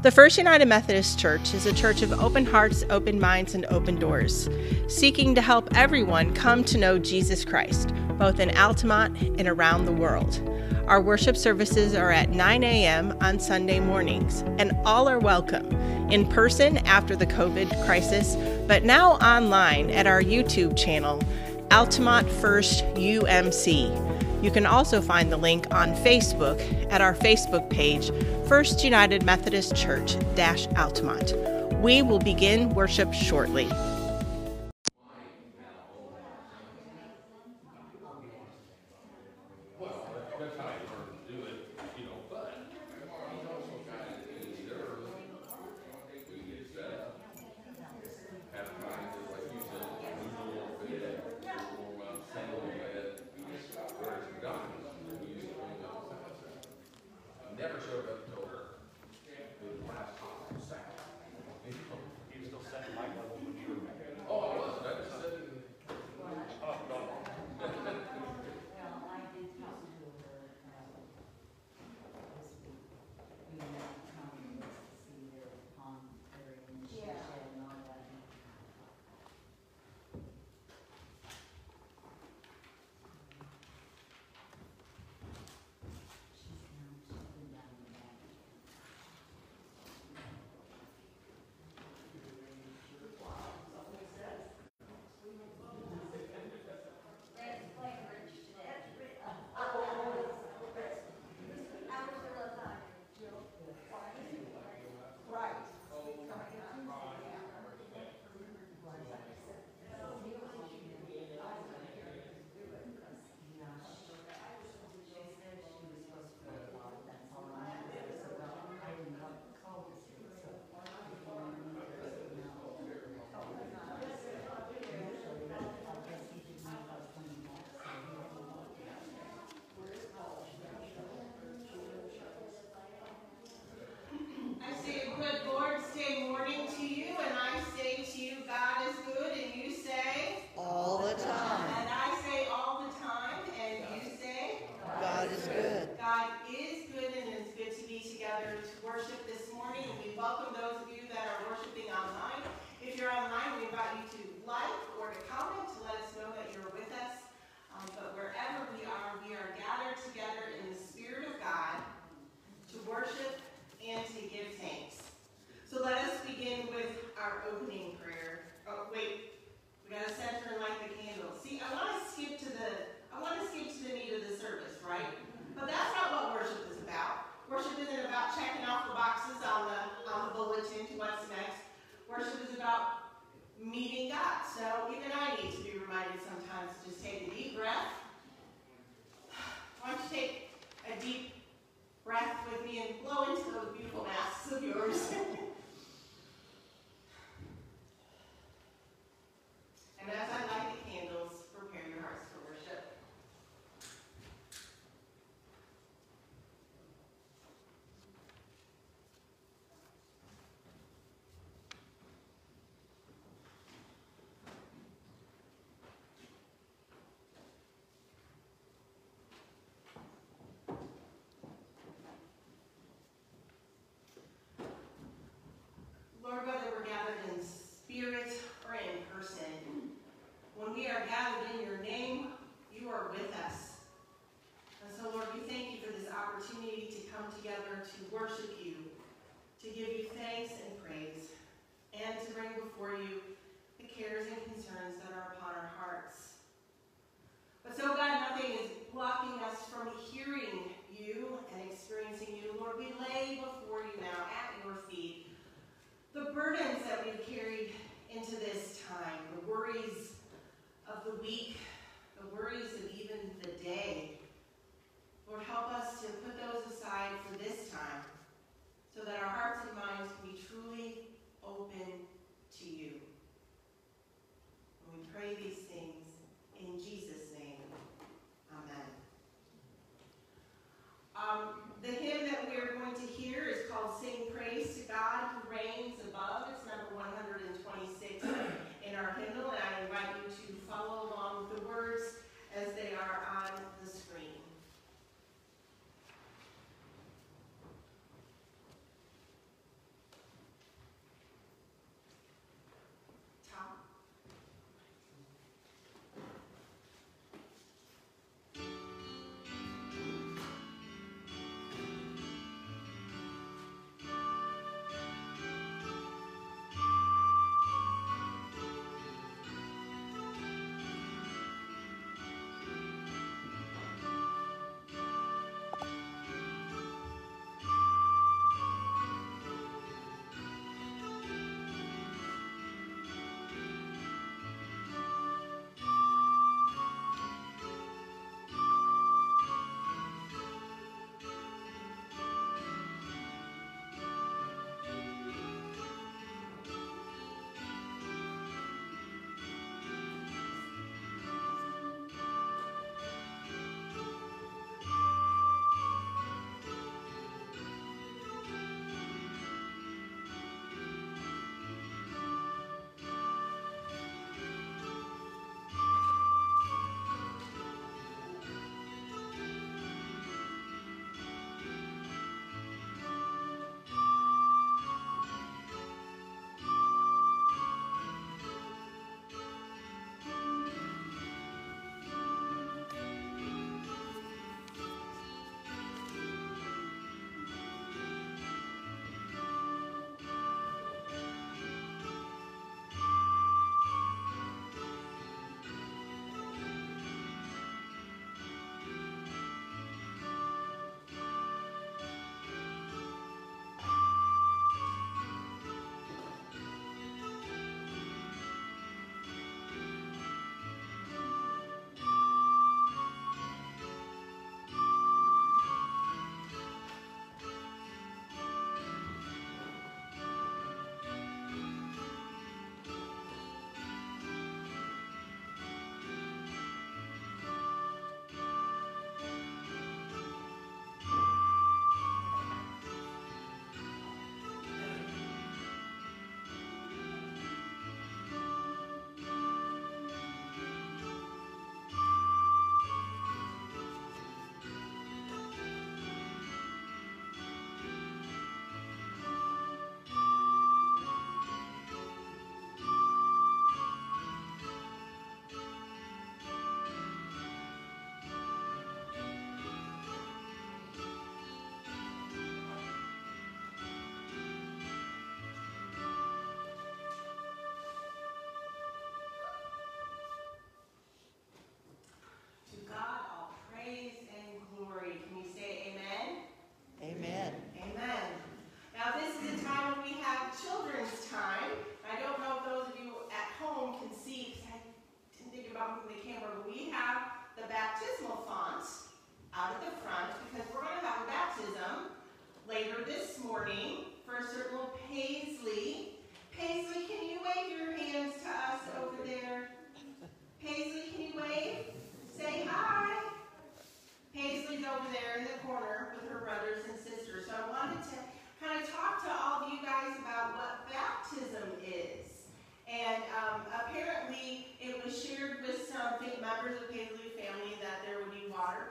The First United Methodist Church is a church of open hearts, open minds, and open doors, seeking to help everyone come to know Jesus Christ, both in Altamont and around the world. Our worship services are at 9 a.m. on Sunday mornings, and all are welcome in person after the COVID crisis, but now online at our YouTube channel, Altamont First UMC. You can also find the link on Facebook at our Facebook page, First United Methodist Church Altamont. We will begin worship shortly. Amen.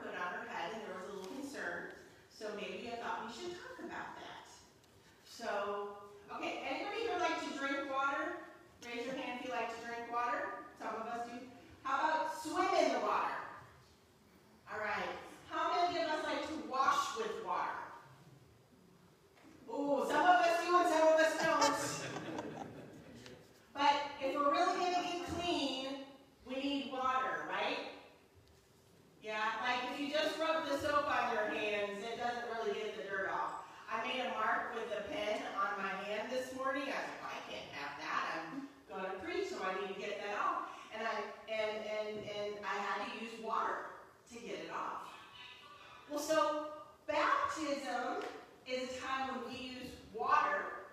Put on her head and there was a little concern. So maybe I thought we should talk about that. So, okay, anybody here like to drink water? Raise your hand if you like to drink water. Some of us do. How about swim in the water? All right. How many of us like to wash with water? Ooh, some of us do and some of us don't. but if we're really going to get clean, we need water, right? Yeah, like if you just rub the soap on your hands, it doesn't really get the dirt off. I made a mark with a pen on my hand this morning. I was like, well, I can't have that. I'm going to preach, so I need to get that off. And I and and and I had to use water to get it off. Well, so baptism is a time when we use water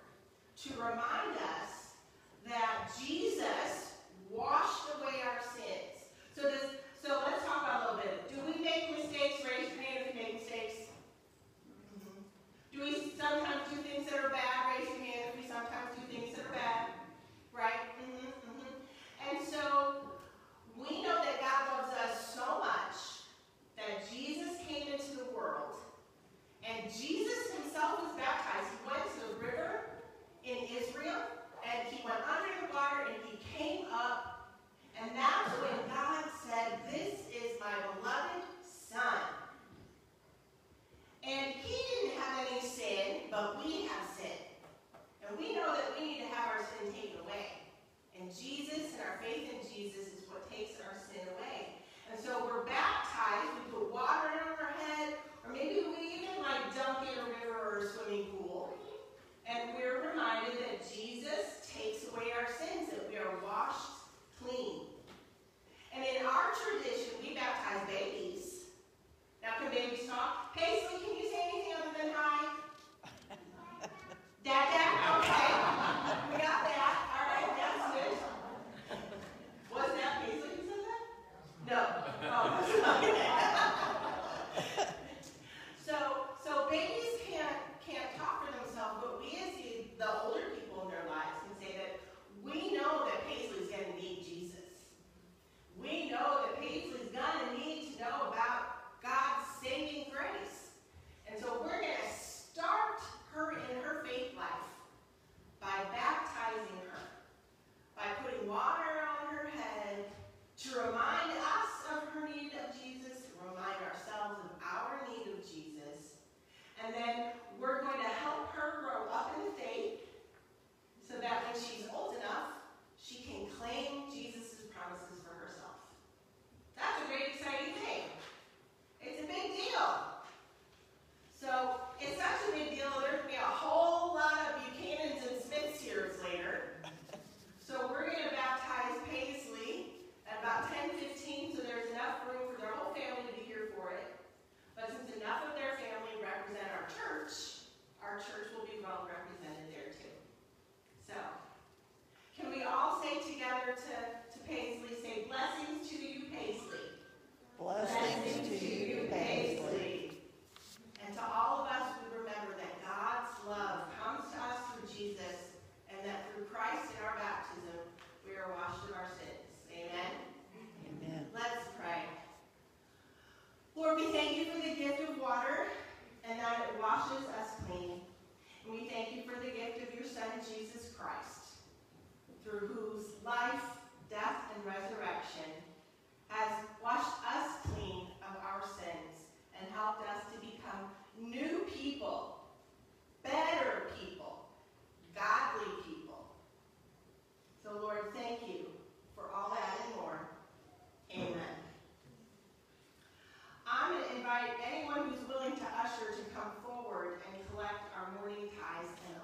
to remind us that Jesus washed away our sins. So does so let's talk about a little bit. Do we make mistakes? Raise your hand if you make mistakes. Do we sometimes do things that are bad? Raise your hand if we sometimes do things that are bad. Right? Mm-hmm, mm-hmm. And so we know that God loves us so much that Jesus came into the world and Jesus himself was baptized. He went to the river in Israel invite anyone who's willing to usher to come forward and collect our morning tithes and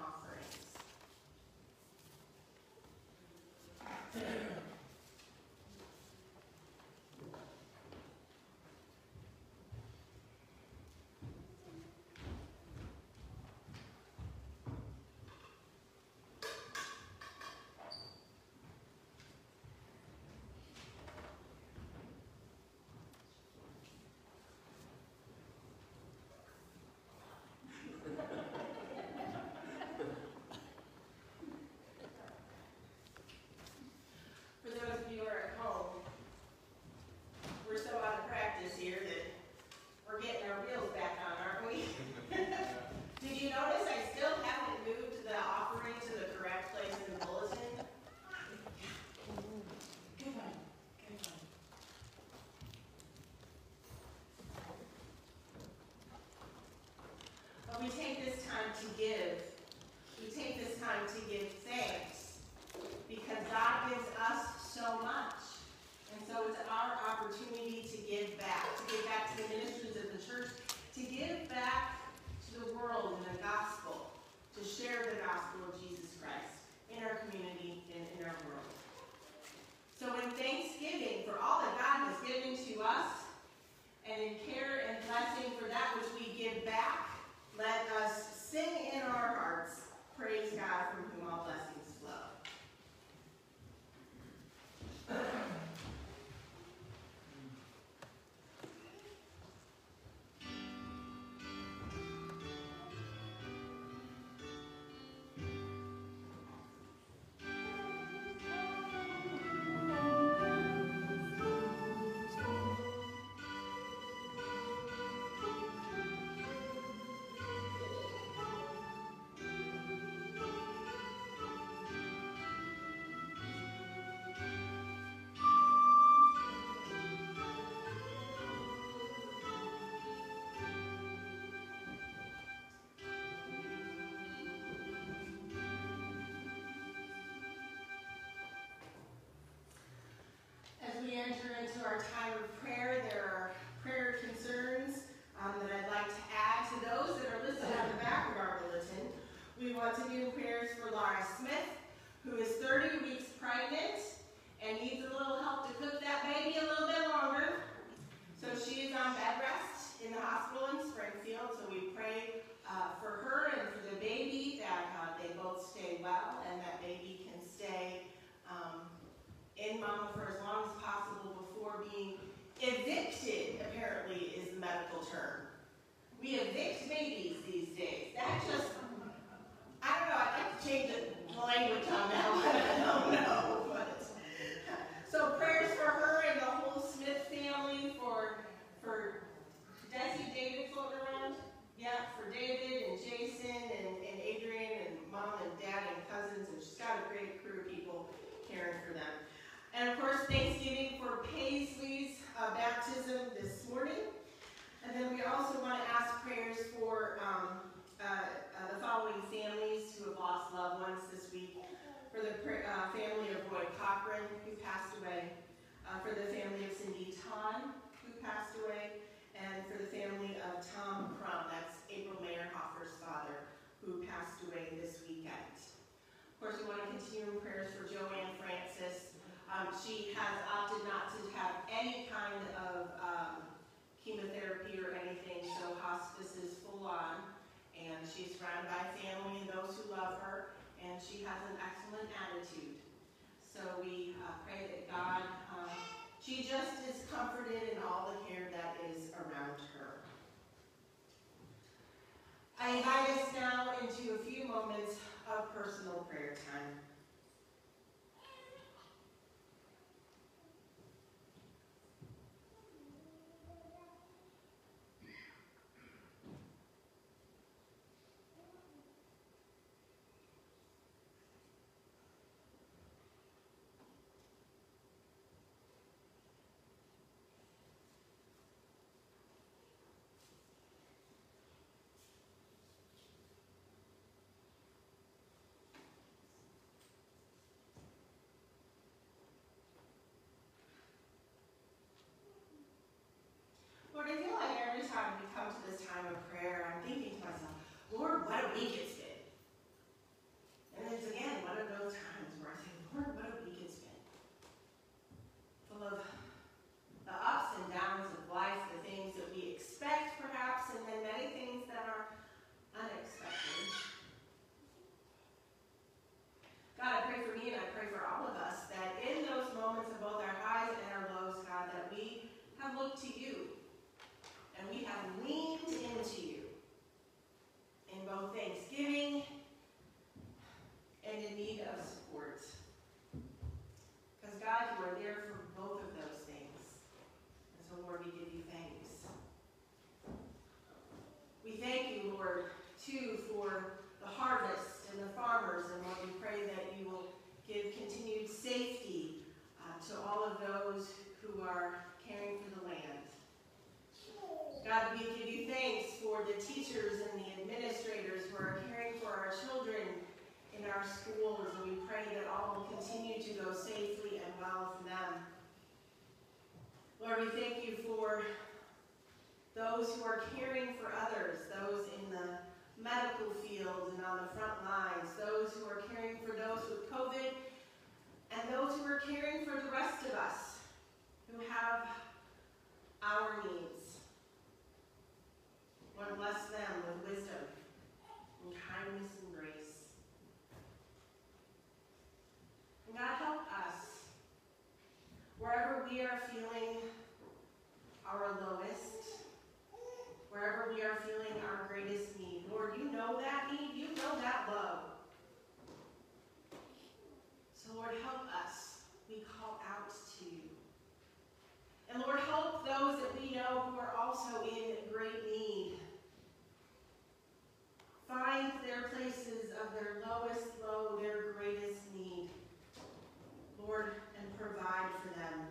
we enter into our time of term. We evict babies these days. That just moments of personal prayer time. To go safely and well for them. Lord, we thank you for those who are caring for others, those in the medical field and on the front lines, those who are caring for those with COVID, and those who are caring for the rest of us who have our needs. Lord, bless them with wisdom and kindness and grace. And God, help us wherever we are feeling our lowest, wherever we are feeling our greatest need. Lord, you know that need, you know that low. So, Lord, help us. We call out to you. And Lord, help those that we know who are also in great need. Find their places of their lowest low, their greatest need. Lord, and provide for them.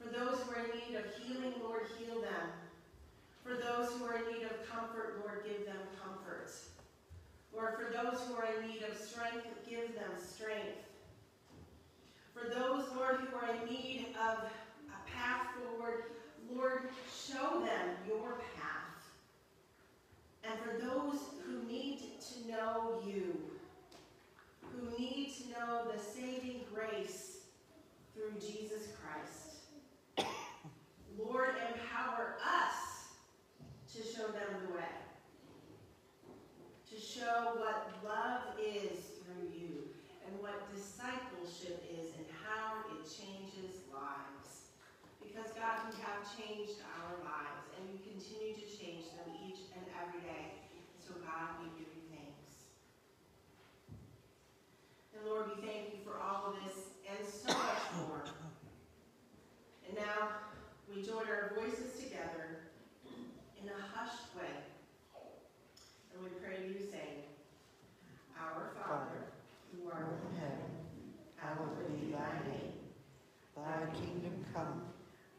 For those who are in need of healing, Lord, heal them. For those who are in need of comfort, Lord, give them comfort. Lord, for those who are in need of strength, give them strength. For those, Lord, who are in need of a path forward, Lord, show them your path. And for those who need to know you, who need to know the saving grace through Jesus Christ, Lord, empower us to show them the way, to show what love is through you and what discipleship is and how it changes lives. Because God, you have changed our lives and you continue to change them each and every day. So God, we give you thanks. Lord, we thank you for all of this and so much more. And now we join our voices together in a hushed way. And we pray you saying, Our Father, who art in heaven, hallowed be thy name. Thy kingdom come,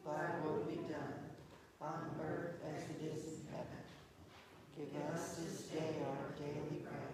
thy will be done, on earth as it is in heaven. Give us this day our daily bread,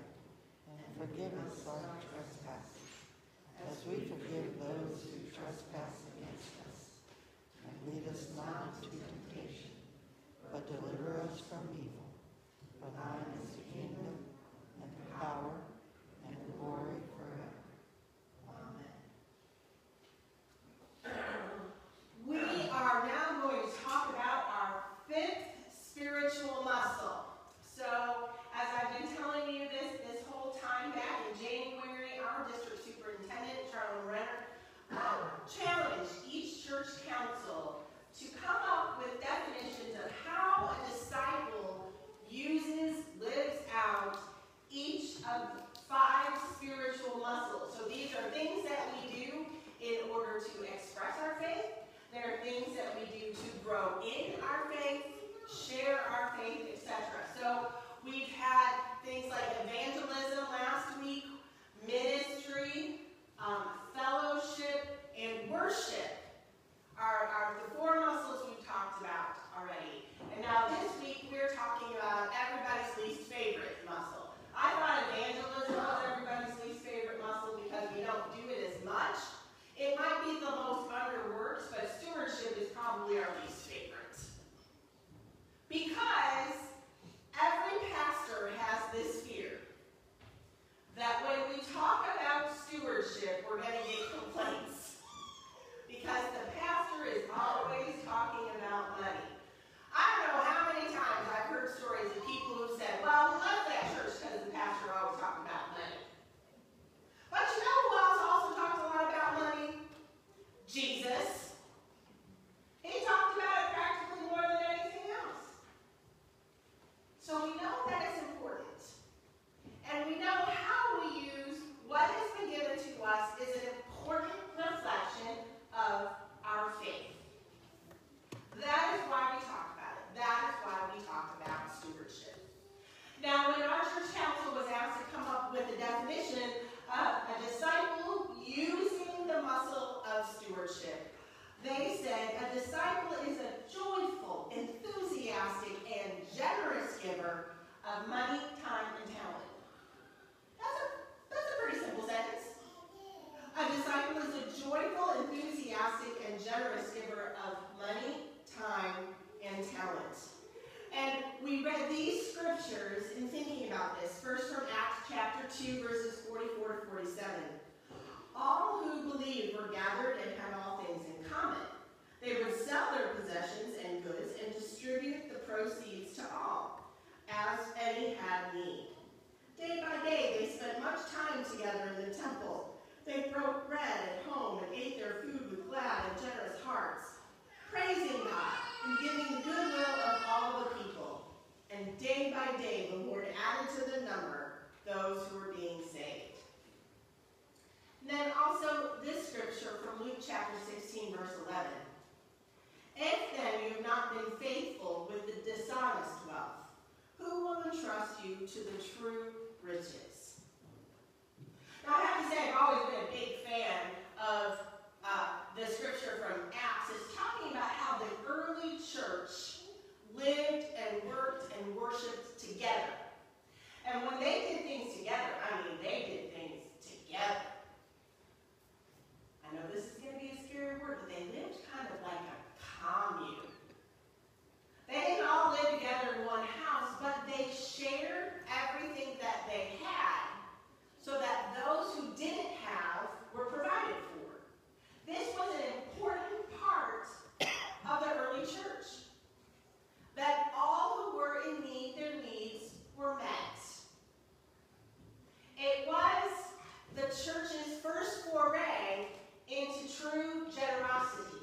Broke bread at home and ate their food with glad and generous hearts, praising God and giving the goodwill of all the people. And day by day the Lord added to the number those who were being saved. And then also this scripture from Luke chapter 16, verse 11. If then you have not been faithful with the dishonest wealth, who will entrust you to the true riches? Now, I have to say, I've always been a big fan of uh, the scripture from Acts. It's talking about how the early church lived and worked and worshiped together. And when they did things together, I mean, they did things together. I know this is going to be a scary word, but they lived kind of like a commune. They didn't all live together in one house, but they shared everything that they had so that those who didn't have were provided for. This was an important part of the early church, that all who were in need, their needs were met. It was the church's first foray into true generosity.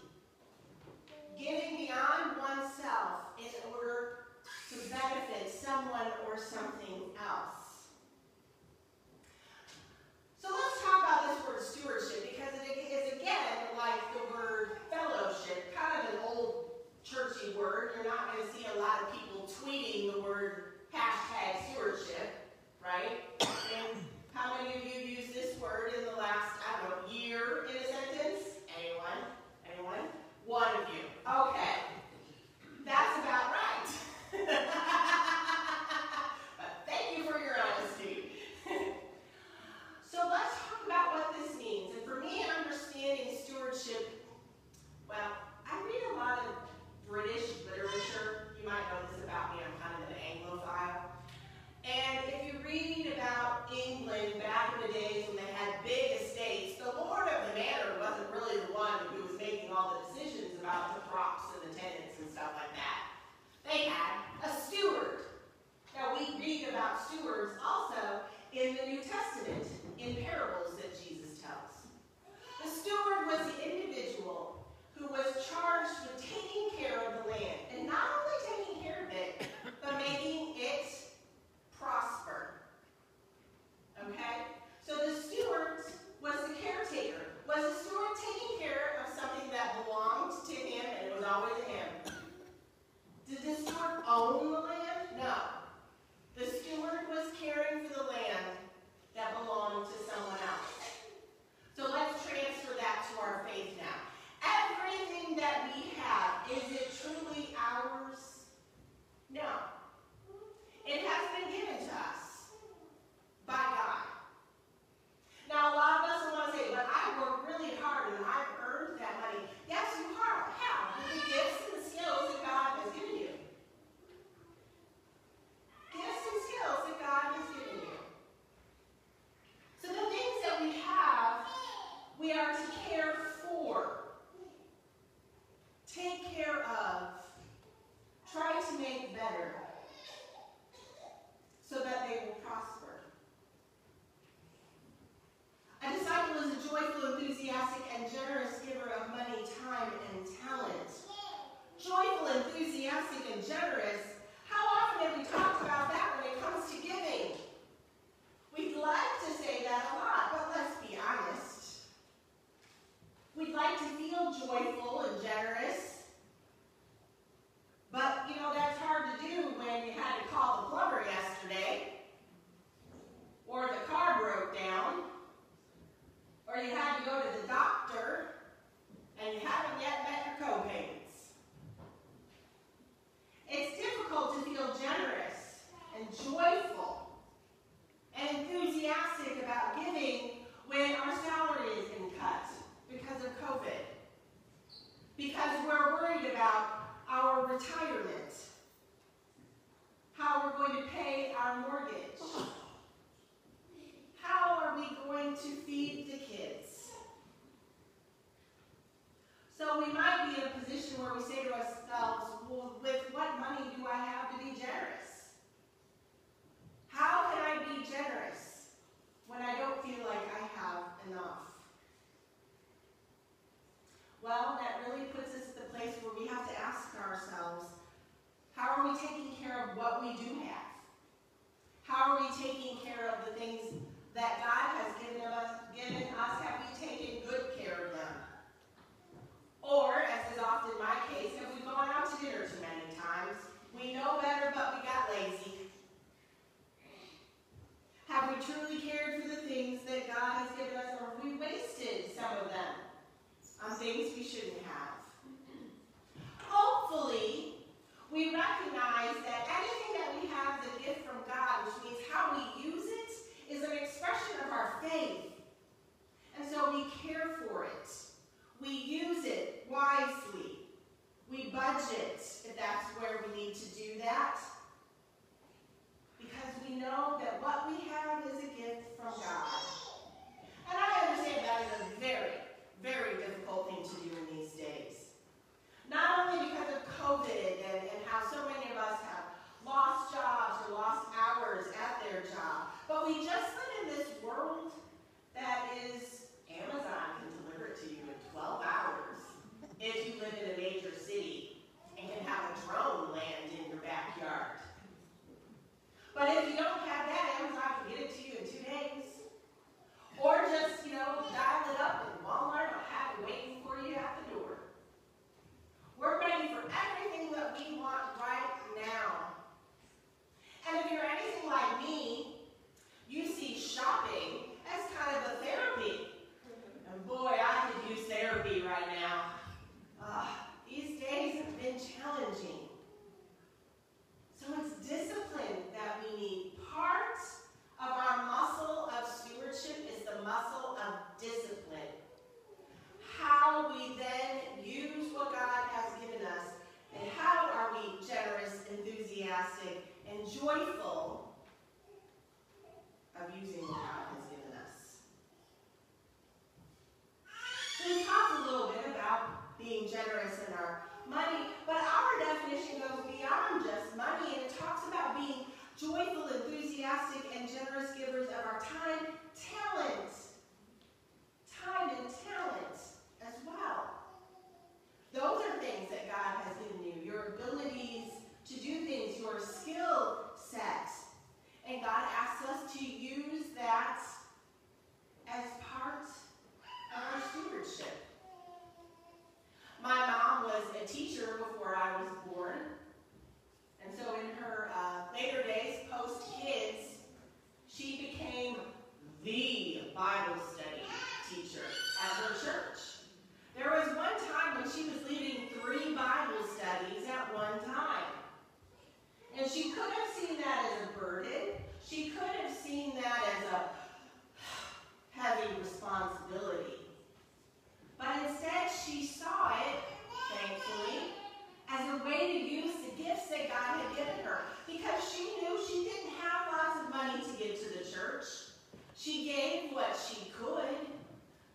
what she could,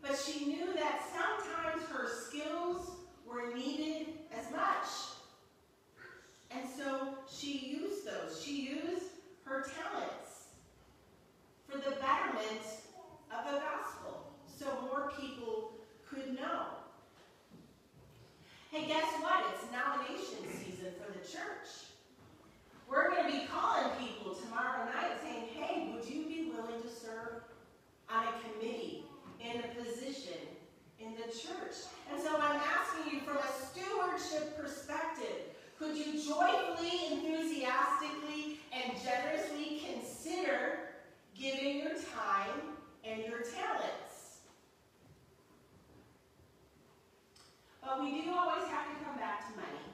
but she knew that sometimes her skills were needed as much. And so she used those. She used her talents for the betterment of the gospel so more people could know. Hey, guess what? It's nomination season for the church. We're going to be calling people tomorrow night saying, hey, would you be willing to serve on a committee, in a position, in the church. And so I'm asking you from a stewardship perspective, could you joyfully, enthusiastically, and generously consider giving your time and your talents? But we do always have to come back to money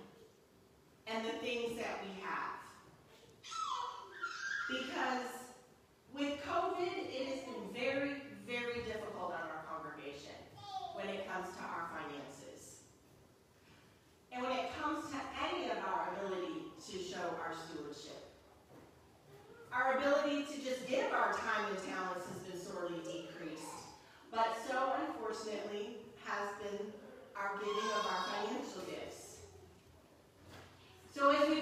and the things that we have. Because with COVID, it has been very, very difficult on our congregation when it comes to our finances. And when it comes to any of our ability to show our stewardship. Our ability to just give our time and talents has been sorely decreased. But so, unfortunately, has been our giving of our financial gifts. So as we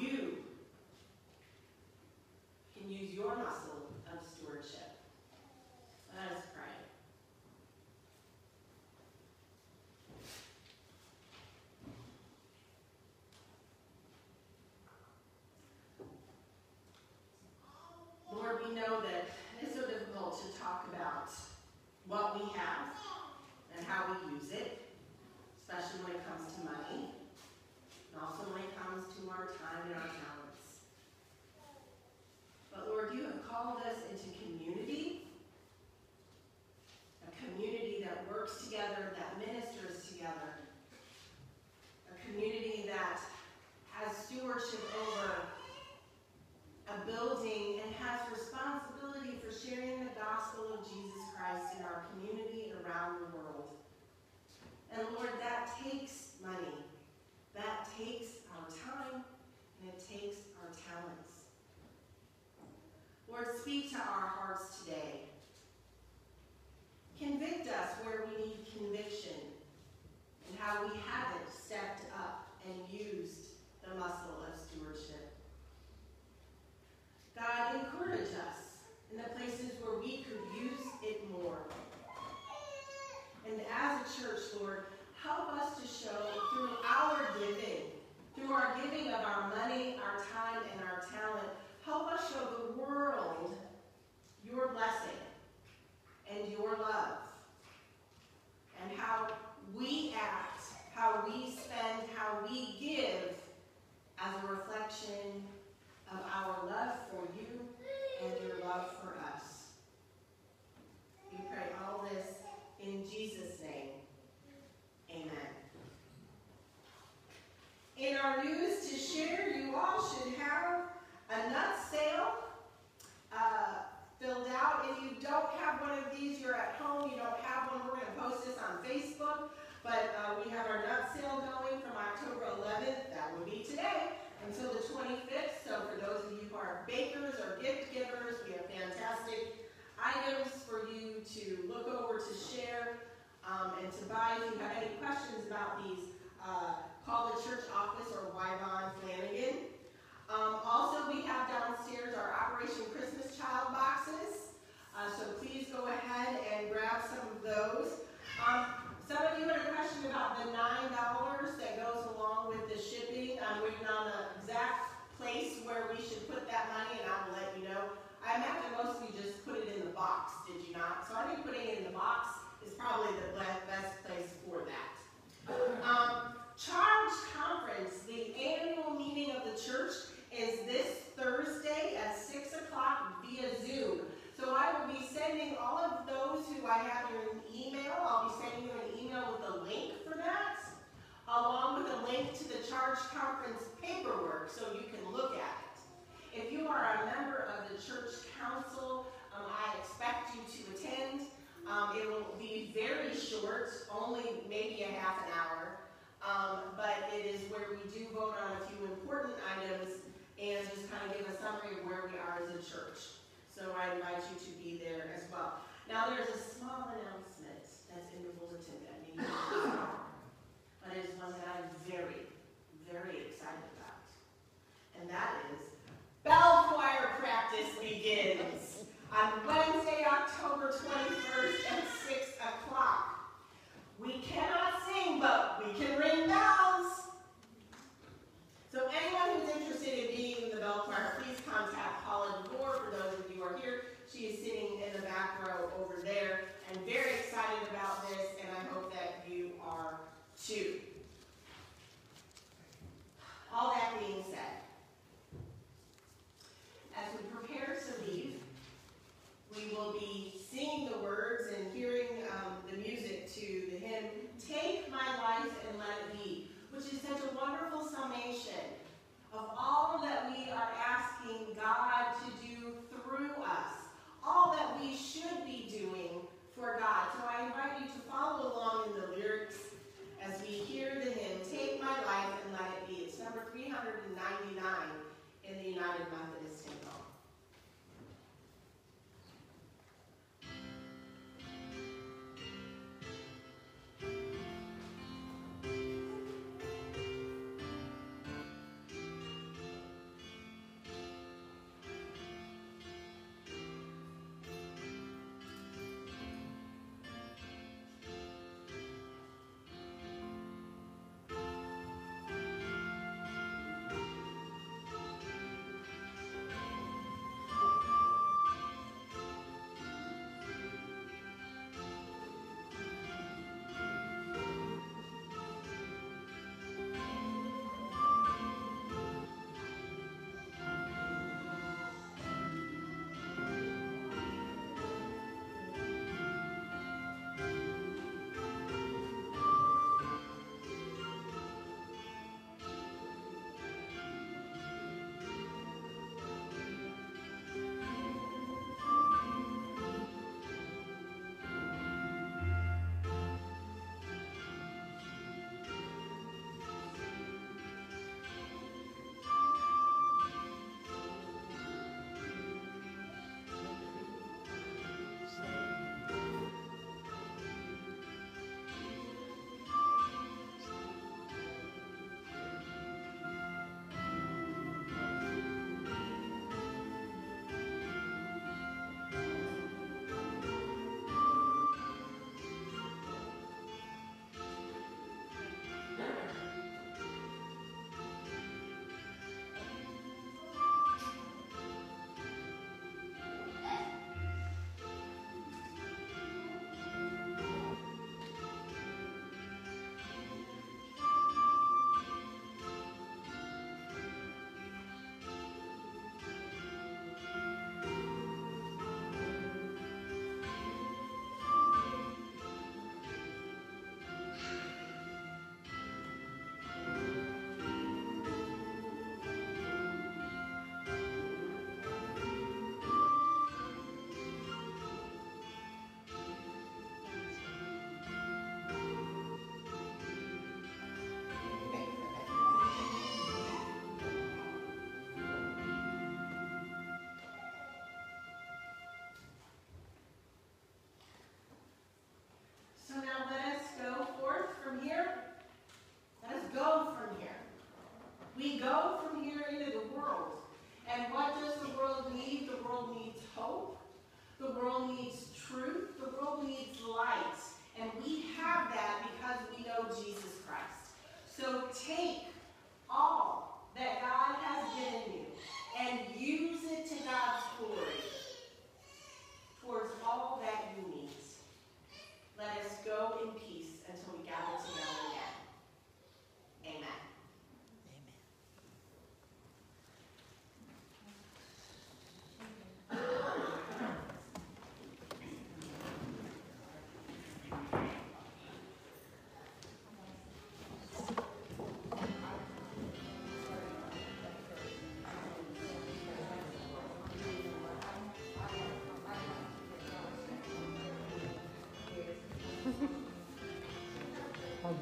you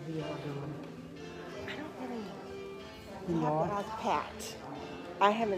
y'all doing? I don't really are? Pat. I haven't